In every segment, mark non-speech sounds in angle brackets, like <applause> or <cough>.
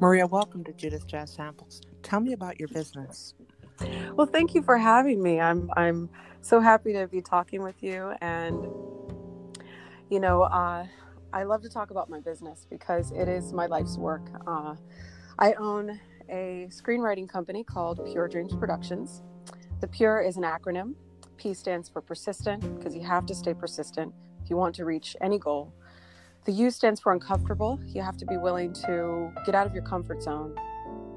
Maria, welcome to Judith Jazz Samples. Tell me about your business. Well, thank you for having me. I'm I'm so happy to be talking with you, and you know, uh, I love to talk about my business because it is my life's work. Uh, I own a screenwriting company called Pure Dreams Productions. The Pure is an acronym. P stands for persistent because you have to stay persistent if you want to reach any goal. The U stands for uncomfortable. You have to be willing to get out of your comfort zone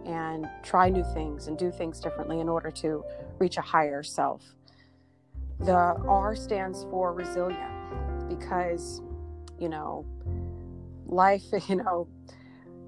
and try new things and do things differently in order to reach a higher self. The R stands for resilient because, you know, life, <laughs> you know,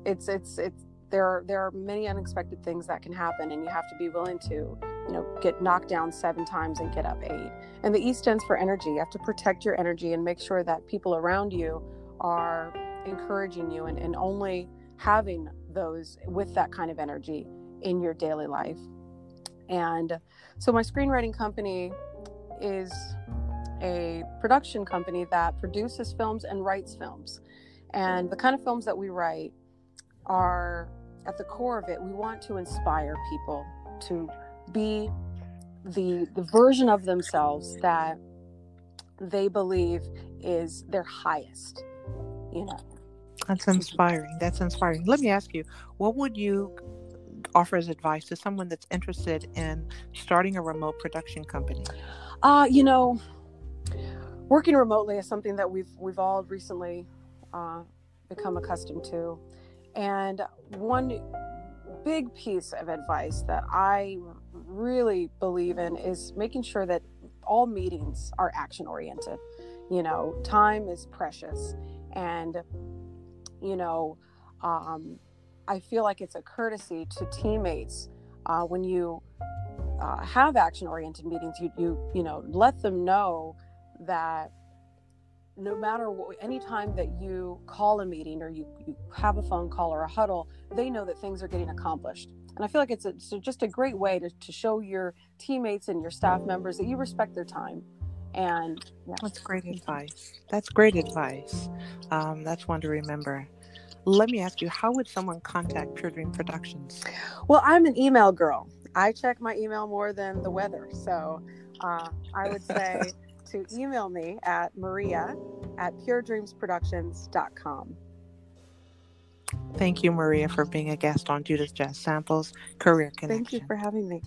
it's it's it's there are there are many unexpected things that can happen and you have to be willing to you know get knocked down seven times and get up eight and the e stands for energy you have to protect your energy and make sure that people around you are encouraging you and, and only having those with that kind of energy in your daily life. And so my screenwriting company is a production company that produces films and writes films. And the kind of films that we write are at the core of it, we want to inspire people to be the the version of themselves that they believe is their highest, you know. That's inspiring. That's inspiring. Let me ask you, what would you offer as advice to someone that's interested in starting a remote production company? Uh, you know, working remotely is something that we've we've all recently uh, become accustomed to, and one big piece of advice that I really believe in is making sure that all meetings are action oriented. You know, time is precious, and you know, um, I feel like it's a courtesy to teammates uh, when you uh, have action oriented meetings. You you you know let them know that no matter what, any time that you call a meeting or you, you have a phone call or a huddle, they know that things are getting accomplished. And I feel like it's, a, it's just a great way to, to show your teammates and your staff members that you respect their time. And yeah. that's great advice. That's great advice. Um, that's one to remember. Let me ask you, how would someone contact Pure Dream Productions? Well, I'm an email girl. I check my email more than the weather. So uh, I would say <laughs> to email me at maria at puredreamsproductions.com. Thank you, Maria, for being a guest on Judith Jazz Samples Career Connection. Thank you for having me.